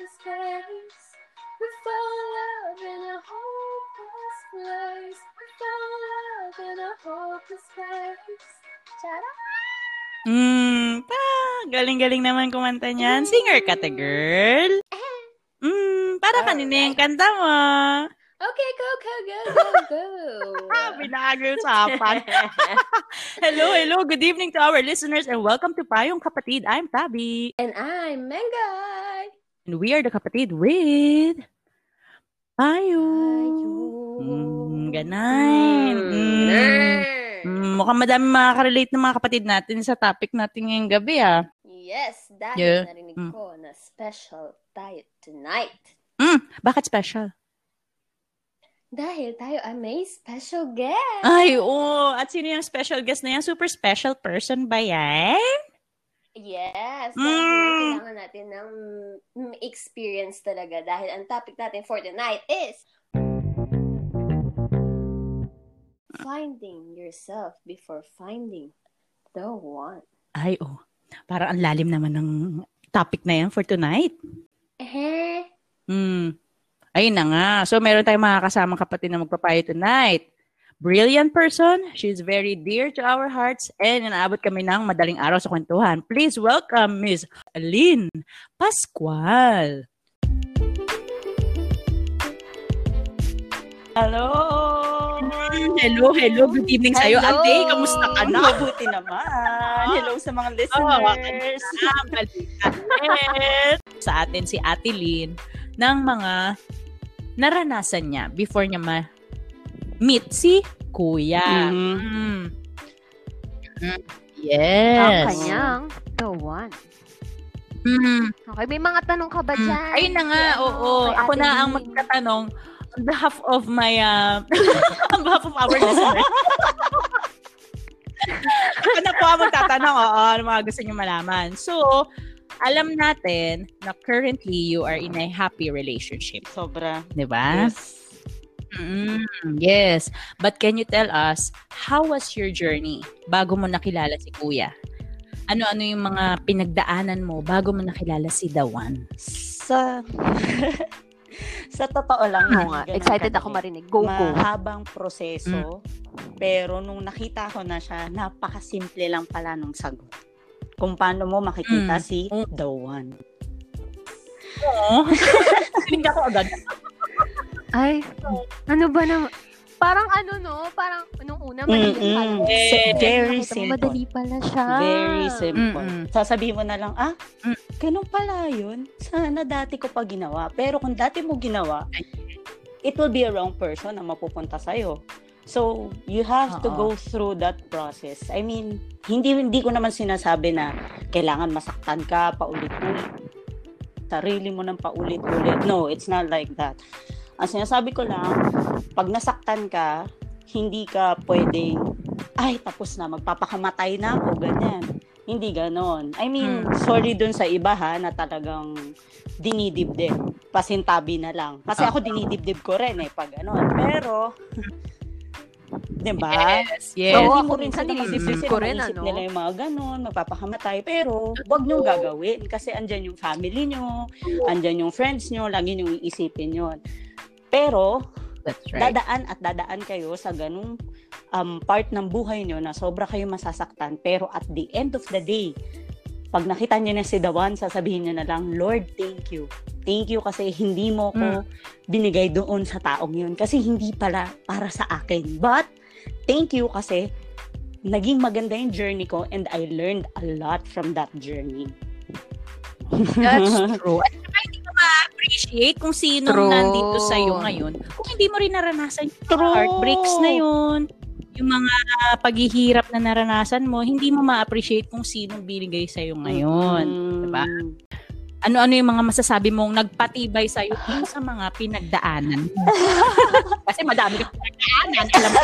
hopeless place. We found love in a hopeless place. We found love in a hopeless place. Charot! Mm, pa, galing-galing naman kumanta niyan. Singer ka, te, girl. Mm, para kanina yung kanta mo. Okay, go, go, go, go, go. Binago yung usapan. hello, hello. Good evening to our listeners and welcome to Payong Kapatid. I'm Tabi. and I'm Mengay. And we are the kapatid with Payo. Mm, ganay. Mm. Mm, mukhang madami makaka-relate ng mga kapatid natin sa topic natin ngayong gabi, ah. Yes, dahil Yeah. narinig Mm. ko na special tayo tonight. Mm, bakit special? Dahil tayo ay may special guest. Ay, oo. At sino yung special guest na yan? Super special person ba yan? Yes, Mm. kailangan natin ng experience talaga. Dahil ang topic natin for tonight is finding yourself before finding the one. Ay, oo. Parang ang lalim naman ng topic na yan for tonight. Eh, Hmm. Ayun na nga. So, meron tayong mga kasamang kapatid na magpapayo tonight. Brilliant person. She's very dear to our hearts and inaabot kami ng madaling araw sa kwentuhan. Please welcome Miss Lynn Pascual. Hello! Hello, hello. Good evening sa'yo. Hello! Ate, kamusta ka na? Mabuti naman. Hello sa mga listeners. Ah, balikan ulit. Sa atin si Ate Lynn ng mga naranasan niya before niya ma-meet si Kuya. Mhm. Mm. Ang Yes. kanyang the one. Mm. Okay, may mga tanong ka ba Mm. dyan? Ayun na nga, Kay ano, oo. kay Ako na ang magtatanong on behalf of my, uh, on behalf of our listeners. Ako na po ang magtatanong, oo, ano mga gusto niyo malaman. So, alam natin na currently you are in a happy relationship. Sobra. Di ba? Yes. Mm, yes. But can you tell us, how was your journey bago mo nakilala si Kuya? Ano-ano yung mga pinagdaanan mo bago mo nakilala si The One? Sa sa totoo lang, Oo nga, excited kami. ako marinig. Go, go. Mahabang proseso. Pero nung nakita ko na siya, napakasimple lang pala nung sagot. Kung paano mo makikita Mm. si Mm. the one. Oo. Hindi ako agad. Ay, ano ba na? Parang ano no? Parang nung una, madali Mm-mm. pala. Eh, very simple. Madali pala siya. Very simple. Mm-mm. Sasabihin mo na lang, ah, Mm. ganun pala yun. Sana dati ko pa ginawa. Pero kung dati mo ginawa, it will be a wrong person na mapupunta sa'yo. So, you have to Oo. go through that process. I mean, hindi hindi ko naman sinasabi na kailangan masaktan ka paulit-ulit. Sarili mo ng paulit-ulit. No, it's not like that. Ang sinasabi ko lang, pag nasaktan ka, hindi ka pwedeng, ay, tapos na, magpapakamatay na ako, ganyan. Hindi ganon. I mean, Hmm. sorry dun sa iba ha, na talagang dinidibdib. Pasintabi na lang. Kasi ako dinidibdib ko rin eh, pag ganon. Pero, di ba? Yes, yes. Oo, Hindi ako mo rin minsan sila dinidibdib ko na rin, ano? nila yung mga ganon, magpapakamatay. Pero, wag nyo gagawin. Kasi andyan yung family nyo, andyan yung friends nyo, lagi nyo iisipin yon Pero, That's right. dadaan at dadaan kayo sa ganung um, part ng buhay nyo na sobra kayo masasaktan. Pero at the end of the day, pag nakita nyo na si One, sasabihin nyo na lang, Lord, thank you. Thank you kasi hindi mo ko binigay doon sa taong yun. Kasi hindi pala para sa akin. But, thank you kasi naging maganda yung journey ko and I learned a lot from that journey. That's true. At ma-appreciate kung sino True. nandito sa'yo ngayon. Kung hindi mo rin naranasan yung True. heartbreaks na yun, yung mga paghihirap na naranasan mo, hindi mo ma-appreciate kung sino binigay sa'yo ngayon. Mm. diba? Ano-ano yung mga masasabi mong nagpatibay sa'yo dun sa mga pinagdaanan? Kasi madami kang pinagdaanan, alam mo.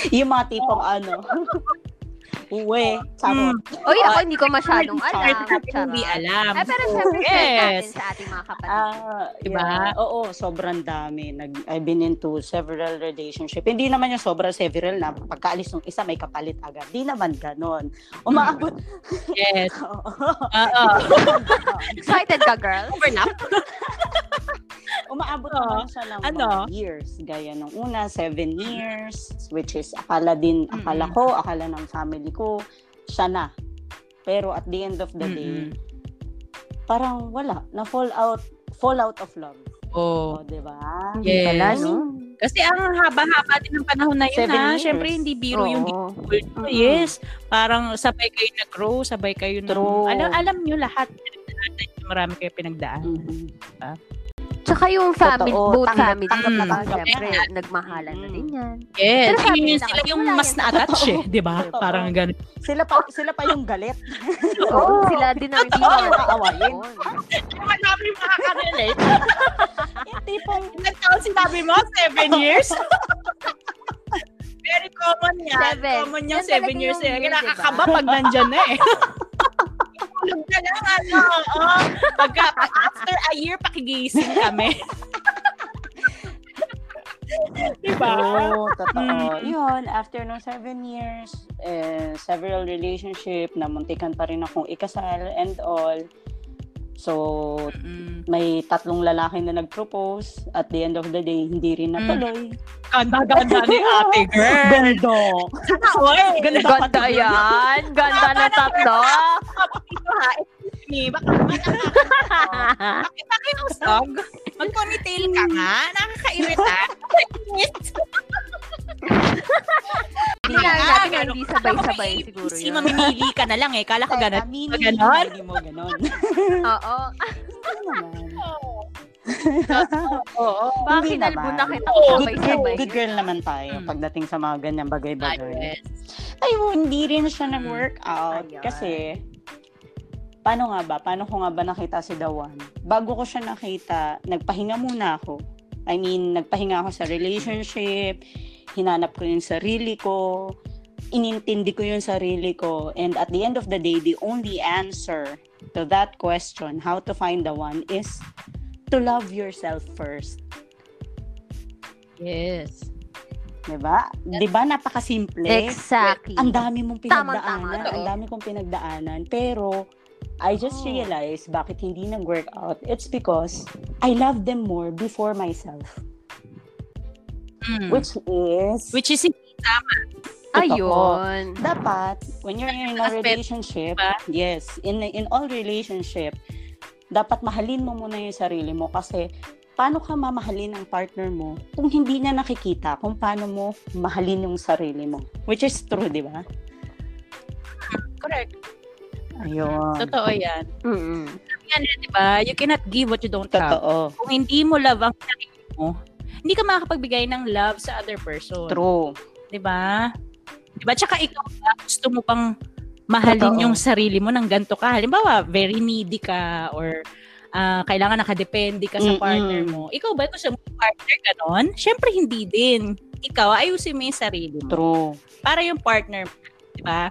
Yung mga tipong ano. uwi. Charot. Uy, ako hindi ko masyadong alam. Hindi alam. Eh, pero syempre, Yes. natin sa ating mga kapatid. Ah, Diba? yeah. Oo, sobrang dami. Nag, I've been into several relationship. Hindi naman yung sobrang several na pagkaalis ng isa may kapalit agad. Di naman ganon. Umaabot. Yes. Oo. Excited ka, girl? Overlap? Umaabot Oo. naman siya ng Ano? mga years. Gaya nung una, seven years, which is akala din, akala Mm-mm. ko, akala ng family ko, siya na. Pero at the end of the day, Mm-mm. parang wala. Na fall out, fall out of love. Oh. O, di ba? Yes. Pala, no? Kasi ang haba-haba din ng panahon na yun ha. years. Siyempre, hindi biro yung Oo. World mo, Yes. Parang sabay kayo nag-grow, sabay kayo True. Alam, alam nyo lahat. Marami kayo pinagdaan. Mhm. Tsaka yung family, Totoo, both tanggap- family, tanggap na tanggap Siyempre, yan. nagmahalan na din yan. Yes. Pero sabi yun nila sila yung mas yan. na-attach eh. Di ba? Parang ganun. Sila pa sila pa yung galit. Oo, sila din ang hindi Oo, naman nakaawayin. Marami makaka-relate. Yung tipong Ilan taon sinabi mo? Seven years? Very common yan. Seven. Common yung Yan seven years. yung Eh. diba? pag nandyan na eh. Tulog ka lang, ano. Oh, pagka, pag after a year, pakigising kami. diba? Oo, totoo. Mm. Yun, after no seven years, eh, several relationship, namuntikan pa rin akong ikasal and all. So, Mm. may tatlong lalaki na nag-propose. At the end of the day, hindi rin natuloy. Ganda-ganda ni ate, girl. Ganda! Ganda Ganda yan! Ganda na tatlo! Dito ha, excuse me, baka bakit ba kayo usog? Mag-ponytail ka nga, nakakairita. Na natin ganun. hindi ko sabay-sabay siguro yun. mamimili ka na lang eh. Kala ko ganun. Ganon? hindi mo ganon. Oo. Oo. Bakit Hindi kinalbo naman. na kita Good, sabay-sabay? good, good girl naman tayo Mm. pagdating sa mga ganyang bagay-bagay. Ay, hindi rin siya nag-work out. Ayun. Kasi, paano nga ba? Paano ko nga ba nakita si Dawan? Bago ko siya nakita, nagpahinga muna ako. I mean, nagpahinga ako sa relationship, hinanap ko yung sarili ko, inintindi ko yung sarili ko, and at the end of the day, the only answer to that question, how to find the one, is to love yourself first. Yes. Diba? Diba? Napakasimple. Exactly. Ang dami mong pinagdaanan. tama. Ang dami kong pinagdaanan. Pero, I just Oh. realized bakit hindi nag-work out. It's because I love them more before myself. Mm. Which is, Which is Ayun. dapat, when you're in a relationship, yes, in in all relationship, dapat mahalin mo muna yung sarili mo kasi paano ka mamahalin ang partner mo kung hindi niya nakikita kung paano mo mahalin yung sarili mo. Which is true, di ba? correct. Ayun. Totoo yan. Mm-mm. Yan, di ba? You cannot give what you don't have. Totoo. Kung hindi mo love ang sarili mo, hindi ka makakapagbigay ng love sa other person. True. Di ba? Di ba? Tsaka ikaw ba, gusto mo pang mahalin Totoo. yung sarili mo ng ganito ka. Halimbawa, very needy ka or ah, kailangan nakadepende ka sa Mm-mm. partner mo. Ikaw ba gusto mo partner ganon? Siyempre, hindi din. Ikaw, ayusin mo yung sarili mo. True. Para yung partner mo, di ba?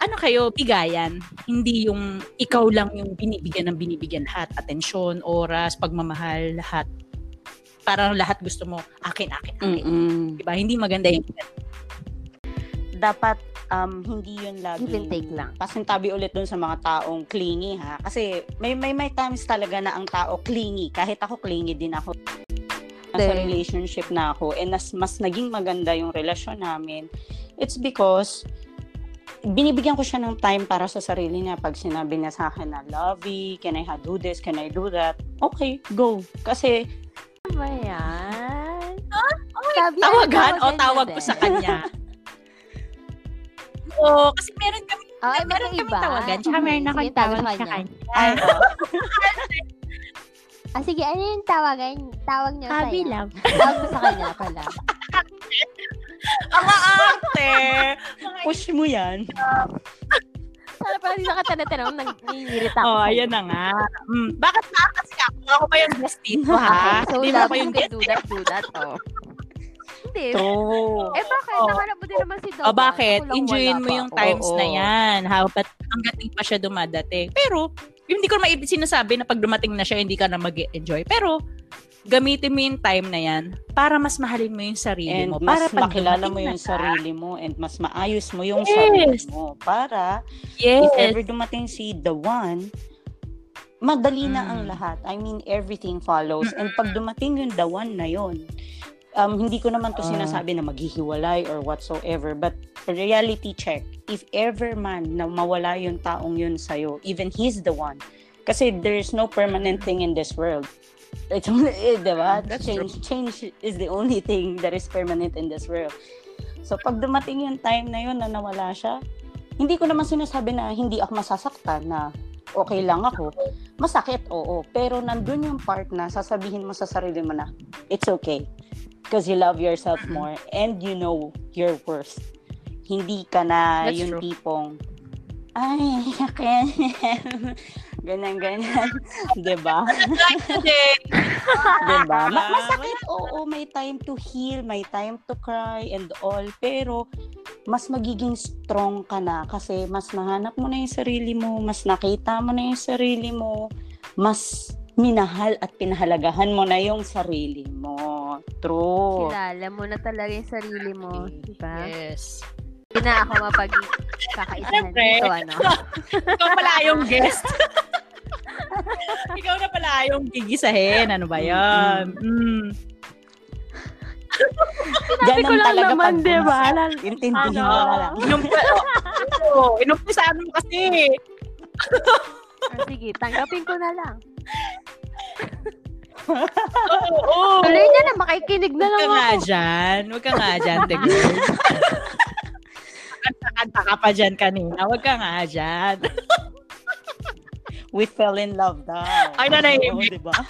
Ano kayo, bigayan. Hindi yung ikaw lang yung binibigyan ng binibigyan lahat. Atensyon, oras, pagmamahal, lahat. Parang lahat gusto mo, akin, akin, akin. Mm-mm. Diba? Hindi maganda yung Dapat um, hindi yun lagi. Give and take lang. Pasintabi ulit dun sa mga taong clingy ha. Kasi may may may times talaga na ang tao clingy. Kahit ako clingy din ako. Nasa Then- relationship na ako and nas, mas naging maganda yung relasyon namin. It's because binibigyan ko siya ng time para sa sarili niya. Pag sinabi niya sa akin na, Lovey, can I do this? Can I do that? Okay, go. Kasi, ba yan? Tawagan o tawag ko sa kanya? Oo, kasi meron kami, Ay, meron kami tawagan, tsaka meron Sige, akong tawag sa sa kanya. ay, oh, Ah, sige, ano yung tawagan? Tawag niyo Sabi sa'yo. lang. Tawag mo sa kanya pala. Ang arte! push mo yan. Sana pala hindi na kita natanong, nangingirit ako. Oh, ayan na nga. Mm, bakit ba kasi ako? Ako ba yung guest dito, ha? So Hindi mo you yung guest. do that, do that, oh. Hindi. True. Eh bakit? Oo. Nakalap mo din naman si Dawan. O bakit? Ako lang Enjoyin mo pa. yung times Oo. na yan. Habat hanggat hindi pa siya dumadating. Pero, hindi ko naman sinasabi na pag dumating na siya, hindi ka na mag enjoy Pero, gamitin mo yung time na yan para mas mahalin mo yung sarili And mo. mas Para pag makilala mo yung sarili mo and mas maayos mo yung Yes. sarili mo para Yes. if ever dumating si the one, madali na ang Mm. lahat. I mean, everything follows. And pag dumating yung the one na yon, um, hindi ko naman to Ah. sinasabi na maghihiwalay or whatsoever, but reality check. If ever man na mawala yung taong yun sa'yo, even he's the one. Kasi there's no permanent thing in this world. It's only, eh, diba? That's change, change is the only thing that is permanent in this world. So, pag dumating yung time na yun na nawala siya, hindi ko naman sinasabi na hindi ako masasaktan na okay lang ako. Masakit, oo. Pero nandun yung part na sasabihin mo sa sarili mo na, it's okay. Because you love yourself more and you know your worth. Hindi ka na That's yung true. tipong, ay, akin. Ganyan, ganyan. diba? Diba? Ma- masakit, oo. May time to heal, may time to cry and all. Pero, mas magiging strong ka na kasi mas nahanap mo na yung sarili mo, mas nakita mo na yung sarili mo, mas minahal at pinahalagahan mo na yung sarili mo. True. Kilala mo na talaga yung sarili mo. Diba? yes. Hindi na ako mapag-kakaisahan Siyempre. dito, ano. Ikaw pala yung guest. Ikaw na pala yung gigisahin. Ano ba yan? Mm. Ganun ko lang talaga naman, pag bumagsak. Lal- Intindihin Ano? mo na lang. Inumpa, oh, inumpisaan mo kasi. Ah, sige, tanggapin ko na lang. Oo. Oh, Tuloy niya na, makikinig na Huwag lang ka nga ako. dyan. Huwag ka nga dyan, te girl. Kanta-kanta ka pa dyan kanina. Huwag ka nga dyan. We fell in love daw. Ay, nanahimik. Oo, diba?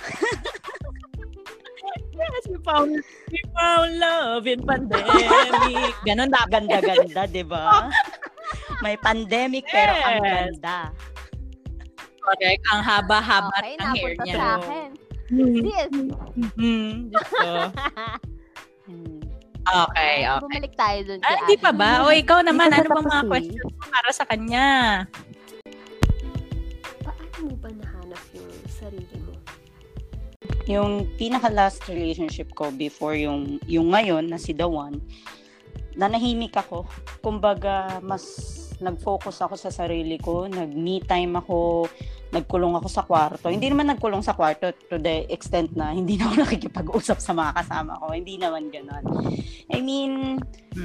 Yes, we found, we found love in pandemic. Ganon dapat. Ganda-ganda, diba? May pandemic pero ang Yes. ganda. Correct. Ang haba-haba Okay, ng hair napunta niya. sa akin. Hmm. Yes. Hmm. Diyos ko. Hmm. Okay, okay. Bumalik tayo dun. Ah, hindi pa ba? O ikaw naman, ano bang mga questions mo para sa kanya? Mo ba nahanap yung sarili mo? Yung pinaka-last relationship ko before yung, yung ngayon na si The One, nanahimik ako. Kumbaga, mas nag-focus ako sa sarili ko, nag-me time ako, nagkulong ako sa kwarto. Hindi naman nagkulong sa kwarto to the extent na hindi na ako nakikipag-usap sa mga kasama ko. Hindi naman ganon. I mean,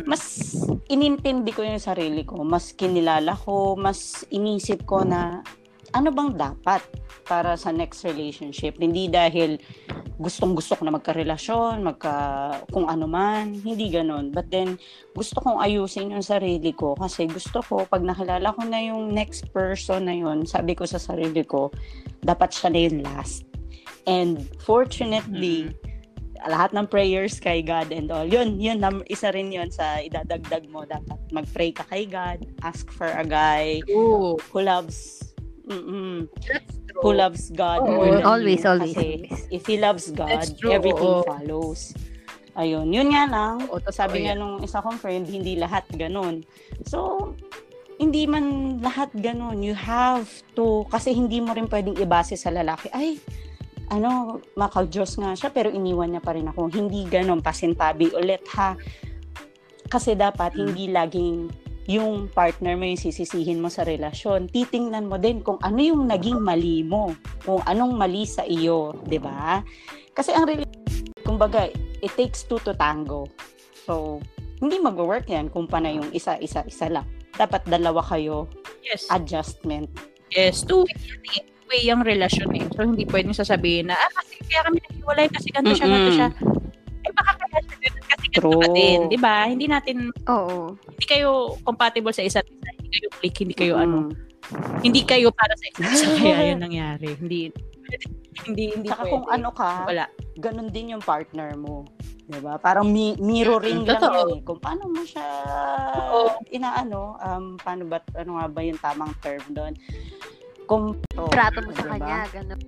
mas inintindi ko yung sarili ko, mas kinilala ko, mas inisip ko na ano bang dapat para sa next relationship. Hindi dahil gustong gusto ko na magka-relasyon, magka kung ano man, hindi ganon. But then, gusto kong ayusin yung sarili ko kasi gusto ko, pag nakilala ko na yung next person na yun, sabi ko sa sarili ko, dapat siya na yung last. And fortunately, lahat ng prayers kay God and all. Yun, yun, isa rin yun sa idadagdag mo. Dapat mag-pray ka kay God, ask for a guy Ooh, who loves, mm that's true. who loves God Oo, more than always, you. always, Kasi always. if he loves God, true, everything oo. follows. Ayun, yun nga lang. Oo, totoo sabi nga yan. nung isa kong friend, hindi lahat ganun. So, hindi man lahat ganun. You have to, kasi hindi mo rin pwedeng ibase sa lalaki, ay, ano, maka-Diyos nga siya, pero iniwan niya pa rin ako. Hindi ganun, pasintabi ulit ha. Kasi dapat, Mm. hindi laging yung partner mo yung sisisihin mo sa relasyon. Titingnan mo din kung ano yung naging mali mo. Kung anong mali sa iyo, di ba? Kasi ang kumbaga, it takes two to tango. So, hindi mag-work yan kung pa na yung isa, isa, lang. Dapat dalawa kayo, Yes. adjustment. Yes, two way yan. Two way yung relasyon eh. So, hindi pwedeng sasabihin na, ah, kasi kaya kami naghiwalay kasi ganito siya, ganito siya. True. din. Di ba? Hindi natin, Oo. hindi kayo compatible sa isa't isa. Hindi kayo click, hindi kayo ano, Mm. hindi kayo para sa isa't isa. Kaya yun nangyari. Hindi, hindi, hindi Saka pwede. kung ano ka, Wala. ganun din yung partner mo. 'Di ba? Parang mi- mirroring Mm, lang totoo. yan eh. Kung paano mo siya Oo. inaano, um, paano ba, ano nga ba yung tamang term doon? Kung, oh, Trato mo sa diba? kanya, gano'n.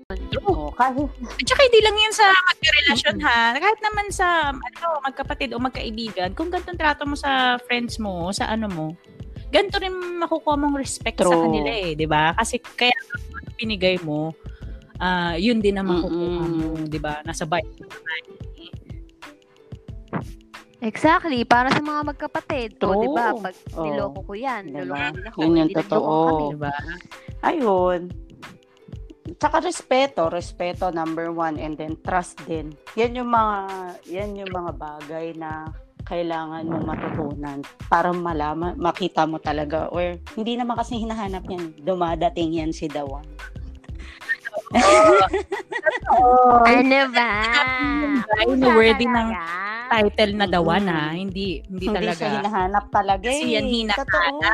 Oh, kahit, At saka hindi lang yan sa magkarelasyon ha. Kahit naman sa ano, magkapatid o magkaibigan, kung ganito trato mo sa friends mo, sa ano mo, ganito rin makukuha mong respect sa True. kanila eh, di ba? Kasi kaya pinigay mo, ah yun din ang makukuha Mm-mm. mo, di ba? Nasa vibe mo naman. Exactly, para sa mga magkapatid. O, True. di ba? Pag Oh. niloko ko yan, Diba? niloko din ako. Yun yung totoo. kami. Di ba? ayun. Tsaka respeto, respeto number one and then trust din. Yan yung mga yan yung mga bagay na kailangan mong matutunan para malaman, makita mo talaga or hindi naman kasi hinahanap yan. Dumadating yan si Dawan. Ano ba? Worthy ng? Title na dawan Mm-mm. ha, hindi hindi, Hindi talaga. siya hinahanap talaga Kasi eh. yan hinahanap. Totoo.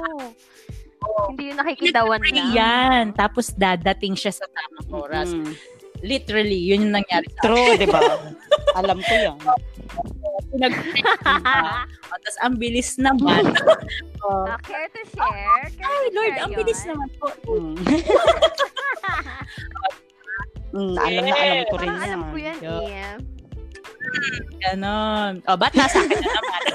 Hindi yung nakikitawan lang. yan. Tapos dadating siya sa tamang oras. Mm. Literally, yun yung nangyari sa True, di ba? Alam ko yan. pinag Tapos ang bilis naman. Ah, care to share? Care Ay, to Lord, share ang yun? bilis naman po. Mm. Mm, alam na alam ko rin Parang alam ko yan Yo. eh. Ganon. O, ba't nasa akin na naman?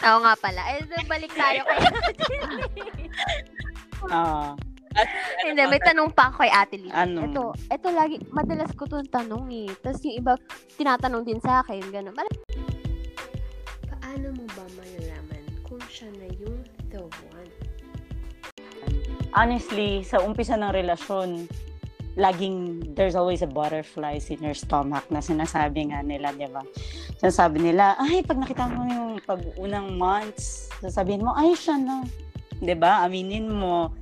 Oo nga pala. Eh, so, balik tayo kay Ah, Hindi, may tanong pa ako kay Ate Lily. Ano? Ito, ito lagi, madalas ko itong tanong eh. Tapos yung iba, tinatanong din sa akin, gano'n. Paano mo ba malalaman kung siya na yung the one? Honestly, sa umpisa ng relasyon, laging there's always a butterflies in your stomach na sinasabi nga nila, di ba? Sinasabi nila, ay, pag nakita mo yung pag unang months, sasabihin mo, ay, siya na. Di ba? Aminin mo.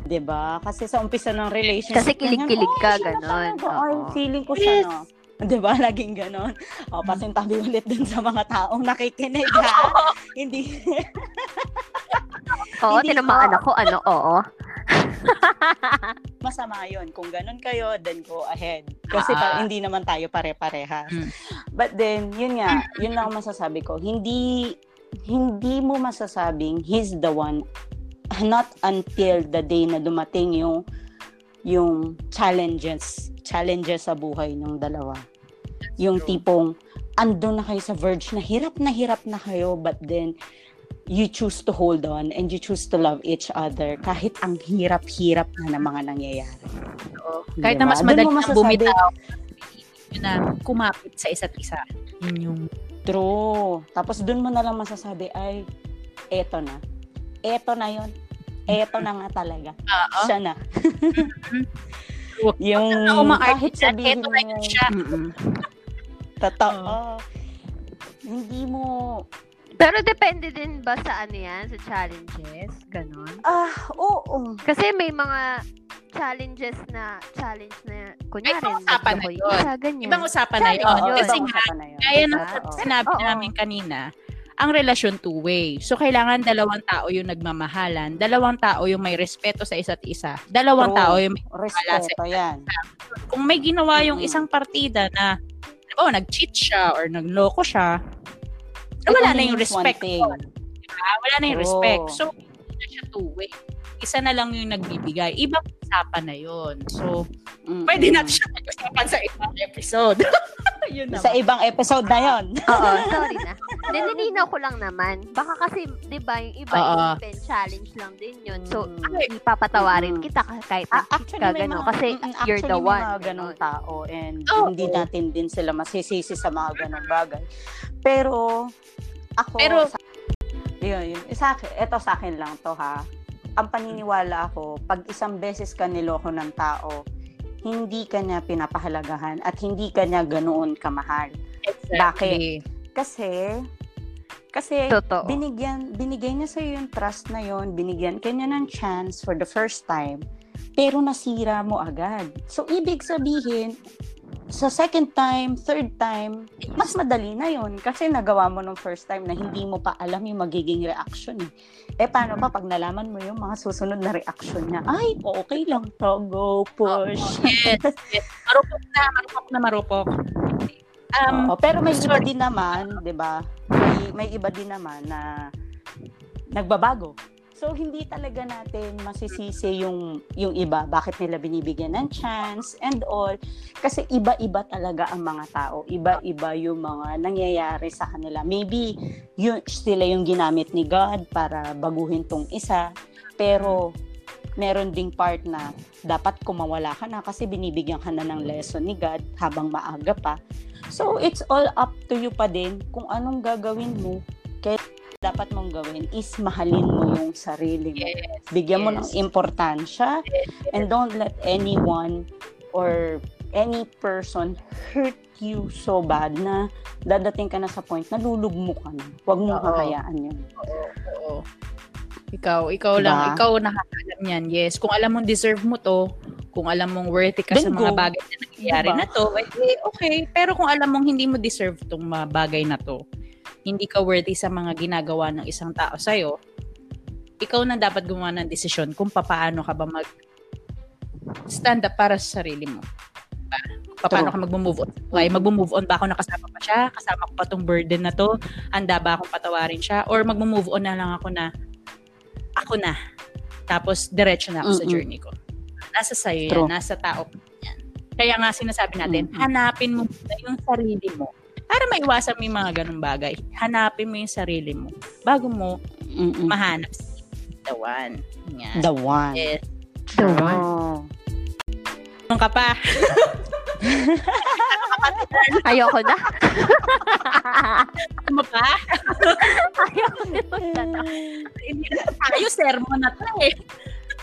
Di ba? Kasi sa umpisa ng relationship, Kasi kilig-kilig ka, "Ay, siya na ganon." Ay, feeling ko siya na. Di ba? Laging ganon. O, pasintabi ulit dun sa mga taong nakikinig, ha? Hindi. Oo, Hindi tinamaan ko- ako. Ano, oo. masama yon Kung ganun kayo, then go ahead. Kasi Ah. pa- hindi naman tayo pare-parehas. Mm. But then, yun nga, yun lang ang masasabi ko. Hindi, hindi mo masasabing he's the one not until the day na dumating yung yung challenges challenges sa buhay ng dalawa. Yung tipong andun na kayo sa verge na hirap na hirap na kayo but then you choose to hold on and you choose to love each other kahit ang hirap-hirap na ng mga nangyayari. Kahit Diba? na mas Doon madali mo na bumitaw, na kumapit sa isa't isa. Yun yung True. Tapos dun mo na lang masasabi, ay, eto na. Eto na yun. Eto na nga talaga. Oo. Siya na. True. yung kahit sabihin eto na yun siya. Totoo. Hindi mo, Pero depende din ba sa ano yan? Sa challenges? Ganon? ah, oo. Kasi may mga challenges na, challenge na, kunyari, ibang usapan na yun. isa, ganyan. Ibang usapan na yun. Yun. Kasi nga, na. Kaya nung Diba? Sinabi Oo. namin kanina, ang relasyon two-way. So, kailangan dalawang tao yung nagmamahalan, dalawang tao yung may respeto sa isa't isa, dalawang True. tao yung may, Respeto yan. kung may ginawa yung Mm. isang partida na, oh, nag-cheat siya or nagloko siya, wala only na yung respect. Diba? Wala na yung respect. So, na siya two-way. Isa na lang yung nagbibigay. Ibang usapan na yun. So, Mm-mm. pwede natin siya pag-usapan sa ibang episode. yun Sa naman. ibang episode na yon. Oo, sorry na. Nililinaw ko lang naman. Baka kasi, di ba, yung iba, Oo. open challenge lang din yun. So, Mm. ipapatawarin Mm. kita ka- kahit Ah, actually, ka, gano'n. Kasi, mm, you're the actually, may one. mga ganong gano'n. tao and Oo. hindi natin din sila masisisi sa mga ganong bagay. Pero, ako, Pero- sa, yun, yun, sa akin, eto sa akin lang to ha. Ang paniniwala ako, pag isang beses ka niloko ng tao, hindi ka niya pinapahalagahan at hindi ka niya ganoon kamahal. Exactly. Kasi, kasi, Totoo. binigyan binigay niya sa yung trust na yon binigyan kanya ng chance for the first time pero nasira mo agad so ibig sabihin sa second time third time mas madali na yon kasi nagawa mo nung first time na hindi mo pa alam yung magiging reaction eh. eh paano pa pag nalaman mo yung mga susunod na reaction niya ay okay lang to go push Yes, yes. Marupok na, marupok na marupok. Um, Oo, pero may iba sorry. din naman, 'di ba? May, may iba din naman na nagbabago So hindi talaga natin masisisi yung yung iba bakit nila binibigyan ng chance and all kasi iba-iba talaga ang mga tao. Iba-iba yung mga nangyayari sa kanila. Maybe yun sila yung ginamit ni God para baguhin tong isa pero meron ding part na dapat kumawala ka na kasi binibigyan ka na ng lesson ni God habang maaga pa. So, it's all up to you pa din kung anong gagawin mo. Dapat mong gawin is mahalin mo yung sarili mo. Yes, Bigyan mo ng yes. importansya and don't let anyone or any person hurt you so bad na dadating ka na sa point na lulugmo ka na. Huwag mong kakayaan yun. Oo. Ikaw, ikaw Diba? lang, ikaw nakakaalam yan. Yes, kung alam mong deserve mo to, kung alam mong worthy ka sa Then mga go. bagay na nangyayari Diba? na to, eh, okay. Pero kung alam mong hindi mo deserve tong mga bagay na to, hindi ka worthy sa mga ginagawa ng isang tao sa'yo, ikaw na dapat gumawa ng desisyon kung paano ka ba mag stand up para sa sarili mo. Diba? Paano True. ka mag-move on? Okay, mag-move on ba ako nakasama pa siya? Kasama ko pa tong burden na to? Handa ba akong patawarin siya? Or mag-move on na lang ako na ako na. Tapos diretso na ako sa Mm-mm. journey ko. Nasa sayo True. yan, nasa tao yan. Kaya nga sinasabi natin, Mm-mm. hanapin mo yung sarili mo. Para maiwasan mo yung mga ganung bagay. Hanapin mo yung sarili mo bago mo Mm-mm. mahanap si the one. Yan. The one. Yes. The one. Oh. Ano ka pa? Ayoko na. Ano pa? Ayoko na tayo, sermon na to eh.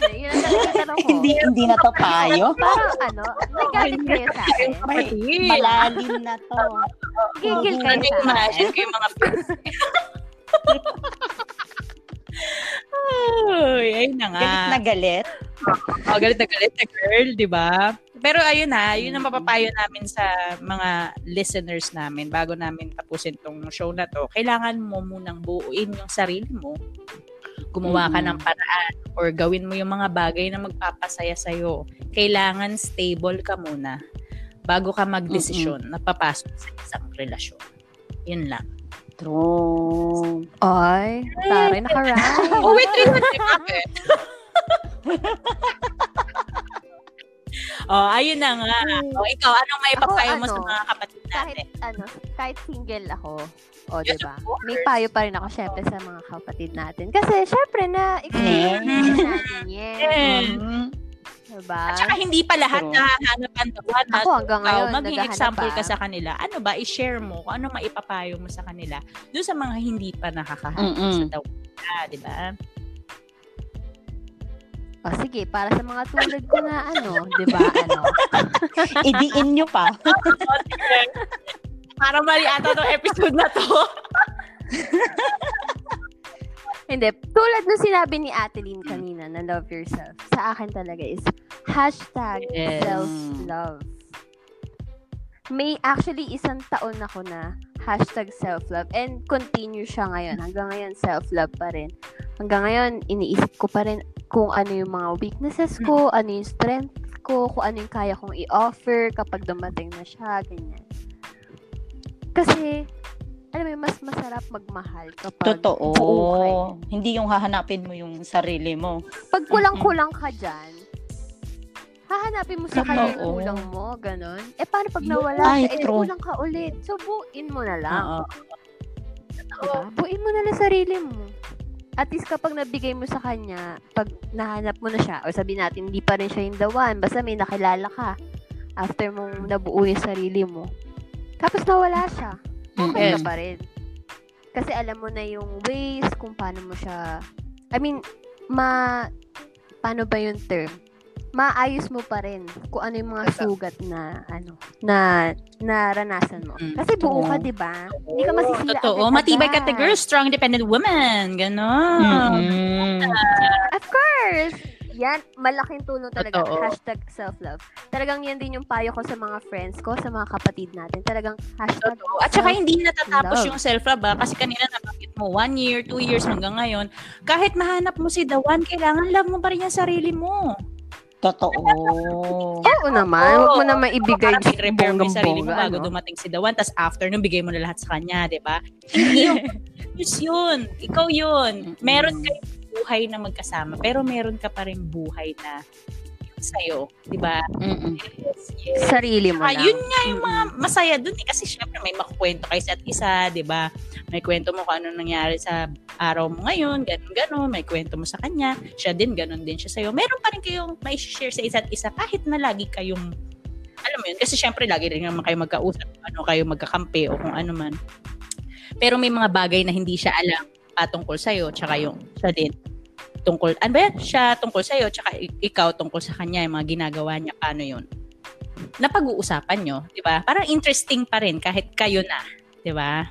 Yun ang talaga tanong ko. hindi hindi na to payo. Parang ano, nagalit kayo sa akin. Malalim na to. Gigil kayo sa akin. imagine ko yung mga friends. Ay, ayun na nga. Galit na galit. Oh, galit na galit na girl, di ba? Pero ayun na, yun ang mapapayo namin sa mga listeners namin bago namin tapusin tong show na to. Kailangan mo munang buuin yung sarili mo. Gumawa ka Mm. ng paraan or gawin mo yung mga bagay na magpapasaya sa'yo. Kailangan stable ka muna bago ka magdesisyon na papasok sa isang relasyon. Yun lang. True. Ay, taray naka-ride. Oh, wait, wait, wait. Bakit? oh, ayun na nga. Oh, ikaw, anong may papayo mo ano, sa mga kapatid kahit natin? ano, kahit single ako, o Yes, diba? May payo pa rin ako syempre sa mga kapatid natin. Kasi syempre na experience Mm. natin yan. Diba? At saka hindi pa lahat True. nahahanap ang dawan. Ako hanggang ngayon, maging naghahanap example pa. ka sa kanila. Ano ba, i-share mo kung ano maipapayo mo sa kanila doon sa mga hindi pa nakakahanap Mm-mm. sa dawan. Di ba? O sige, para sa mga tulad ko na ano, di ba, ano, Idiin nyo pa. Para mali ata tong episode na to. Hindi, tulad nung sinabi ni Atelyn kanina na love yourself, sa akin talaga is hashtag Yes. self-love. May actually isang taon ako na hashtag self-love and continue siya ngayon. Hanggang ngayon, self-love pa rin. Hanggang ngayon, iniisip ko pa rin kung ano yung mga weaknesses ko, ano yung strength ko, kung ano yung kaya kong i-offer kapag dumating na siya, ganyan. Kasi, alam mo, yun, mas masarap magmahal kapag Totoo. buo kayo. Hindi yung hahanapin mo yung sarili mo. Pag kulang-kulang ka dyan, hahanapin mo sa kanya yung kulang mo, ganon. Eh, paano pag nawala Ay, siya, eh, true. kulang ka ulit. So, buuin mo na lang. Oo. Diba? Buuin mo na lang sarili mo. At least kapag nabigay mo sa kanya, pag nahanap mo na siya, o sabihin natin, hindi pa rin siya yung the one, basta may nakilala ka after mong nabuo yung sarili mo. Tapos nawala siya. Okay Yes. ka pa rin. Kasi alam mo na yung ways kung paano mo siya, I mean, ma, paano ba yung term? Maayos mo pa rin kung ano yung mga sugat na, ano, na, naranasan mo. Mm. Kasi buo ka, di ba? Hindi ka masisila Totoo. Matibay ka girl. Strong, independent woman. Ganon. Mm-mm. Of course! Yan, malaking tulong talaga. Totoo. Hashtag self-love. Talagang yan din yung payo ko sa mga friends ko, sa mga kapatid natin. Talagang hashtag Totoo. At saka self- hindi natatapos love. yung self-love ah. Kasi kanina nabanggit mo, one year, two years hanggang ngayon. Kahit mahanap mo si the one, kailangan love mo pa rin yung sarili mo. Totoo. Oo naman. Huwag mo naman ibigay Parang i-repair mo yung sarili mo bago ano? dumating si the one. Tapos after nung bigay mo na lahat sa kanya, di ba? Hindi yung, yun, yun. Ikaw yun. Meron kayo buhay na magkasama, pero meron ka pa rin buhay na sa'yo, di ba? Yes, yes. Sarili mo Ah, lang. yun nga yung mga masaya dun eh. Kasi syempre may makukwento kayo sa at isa, di ba? May kwento mo kung ano nangyari sa araw mo ngayon, ganun, ganun. May kwento mo sa kanya. Siya din, ganun din siya sa'yo. Meron pa rin kayong may share sa isa't isa kahit na lagi kayong alam mo yun, kasi syempre lagi rin naman kayo magkausap, ano kayo magkakampi o kung ano man. Pero may mga bagay na hindi siya alam patungkol sa'yo, tsaka yung siya din tungkol, ano ba yan? Siya tungkol sa'yo, tsaka ikaw tungkol sa kanya, yung mga ginagawa niya, paano yun? Napag-uusapan nyo, di ba? Parang interesting pa rin kahit kayo na, di ba?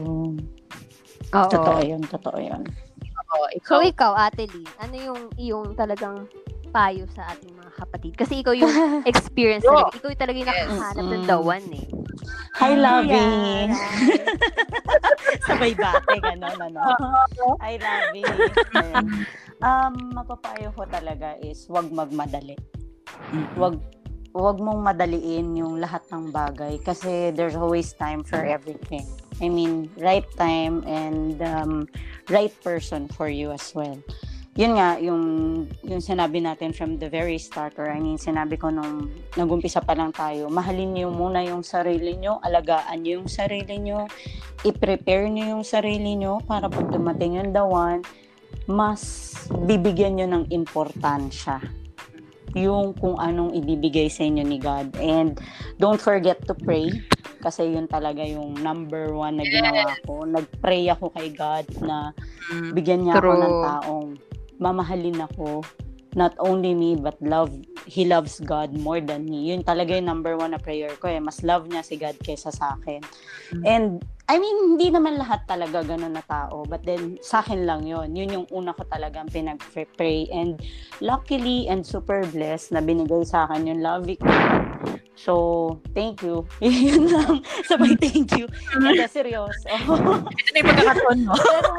Oo. Totoo yun, totoo yun. Oo, ikaw, So, ikaw, Ate Lee, ano yung iyong talagang payo sa ating mga kapatid? Kasi ikaw yung experience talaga. Ikaw yung talaga yung Yes. nakahanap ng Mm. the one eh. Hi, Lovey. Yan. Sabay bate, gano'n, ano? Hi. Ayun. um, mapapayo ko talaga is wag magmadali. Wag wag mong madaliin yung lahat ng bagay kasi there's always time for everything. I mean, right time and um, right person for you as well. Yun nga, yung, yung sinabi natin from the very start, or I mean, sinabi ko nung nag-umpisa pa lang tayo, mahalin niyo muna yung sarili niyo, alagaan niyo yung sarili niyo, i-prepare niyo yung sarili niyo para pag dumating yung the one, mas bibigyan niyo ng importansya yung kung anong ibibigay sa inyo ni God. And don't forget to pray kasi yun talaga yung number one na ginawa ko. Nag-pray ako kay God na Mm. bigyan niya ako True. ng taong mamahalin ako. Not only me but love he loves God more than me. Yun talaga yung number one na prayer ko eh. Mas love niya si God kaysa sa akin. And I mean hindi naman lahat talaga ganun na tao but then sa akin lang yun. Yun yung una ko talagang pinag-pray. And luckily and super blessed na binigay sa akin yung love ko so thank you yun lang sabay thank you Ito seryoso Ito na yung pagkakataon mo. pero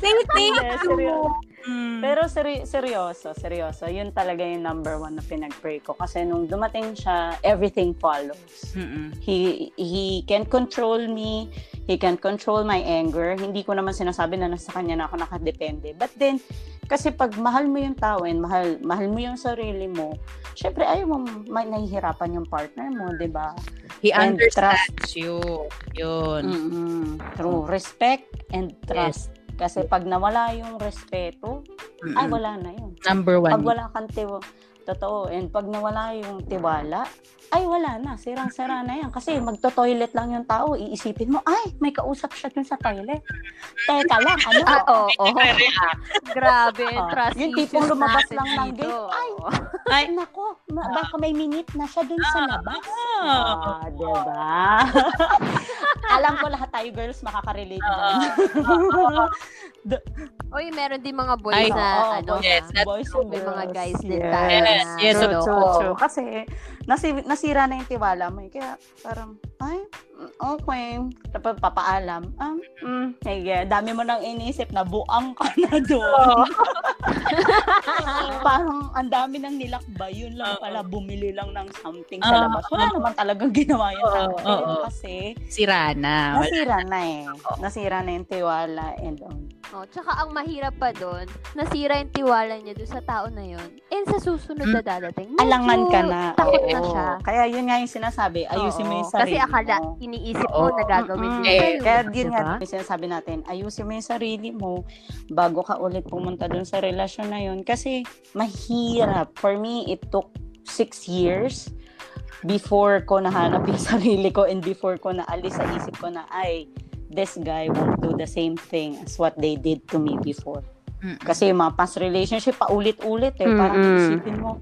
Say thank Hindi, seryoso. Mm. Pero seri- seryoso, seryoso. Yun talaga yung number one na pinag-pray ko. Kasi nung dumating siya, everything follows. Mm-mm. He, he can control me. He can control my anger. Hindi ko naman sinasabi na nasa kanya na ako nakadepende. But then, kasi pag mahal mo yung tao and mahal, mahal mo yung sarili mo, syempre ayaw mo may nahihirapan yung partner mo, di ba? He And understands you. Yun. Mm-mm. True. Respect and trust. Kasi pag nawala yung respeto, Mm-mm. ay wala na yun. Number one. Pag wala kang tiwa, totoo, and pag nawala yung tiwala, ay wala na, sirang-sira na yan. Kasi magto-toilet lang yung tao, iisipin mo, ay, may kausap siya dun sa toilet. Teka lang, ano? Ah, oo. Oh, Nagre-react. Grabe, Ah, trust yung tipong lumabas lang ng dito. gate, ay, Ay, nako, ma- baka may minute na siya dun sa labas. Ah. Diba? Alam ko lahat tayo girls makaka-relate dyan. Oy, meron din mga boys Ay, na, Oo, ano, boys, Yes, na, boys and may mga guys din Yes. tayo Yes, na, yes, ano, true, true. Kasi, nasi, nasira na yung tiwala mo. eh. Kaya, parang, ay, okay. Tapos, papaalam. Ah, mm, sige. Dami mo nang inisip na buang ka na doon. parang, ang dami nang nilakbay. Yun lang pala, bumili lang ng something sa labas. Wala naman talagang ginawa yun sa Oo, akin. oo. Kasi, Sira na. Nasira na eh. Nasira na yung tiwala and um, Oh, tsaka ang mahirap pa doon, nasira yung tiwala niya doon sa tao na yun. And sa susunod na dadating, medyo alangan ka na. takot na Oo. siya. Kaya yun nga yung sinasabi, ayusin mo Oo. yung sarili Kasi akala, mo. iniisip mo Oo. na gagawin din Eh. Kaya yun diba? nga, sinasabi natin, ayusin mo yung sarili mo bago ka ulit pumunta dun sa relasyon na yun. Kasi mahirap. For me, it took six years before ko nahanap yung sarili ko and before ko naalis sa isip ko na, ay, this guy won't do the same thing as what they did to me before. Kasi yung mga past relationship, paulit-ulit eh. Parang Mm-mm. isipin mo,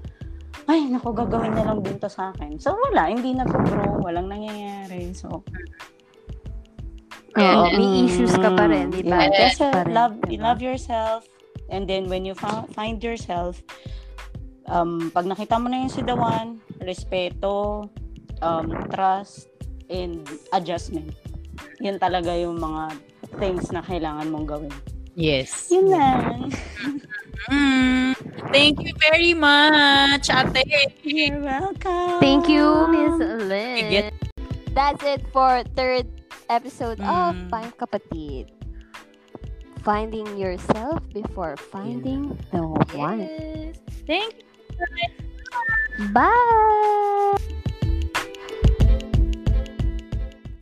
ay, naku, gagawin na lang din to sa akin. So, wala. Hindi nag-grow. Walang nangyayari. So, Oo, Yes. may issues ka pa rin, di ba? Yeah, kasi Pa rin, love, diba? love yourself. And then, when you fa- find yourself, um, pag nakita mo na yung si the one, respeto, um, trust, and adjustment. Yun talaga yung mga things na kailangan mong gawin. Yes. Yun lang. Mm. Thank you very much, ate. You're welcome. Thank you, Miss Lynn. Sige. That's it for third episode of Mm. Payong Kapatid. finding yourself before finding the one. Yes. Thank you. Bye!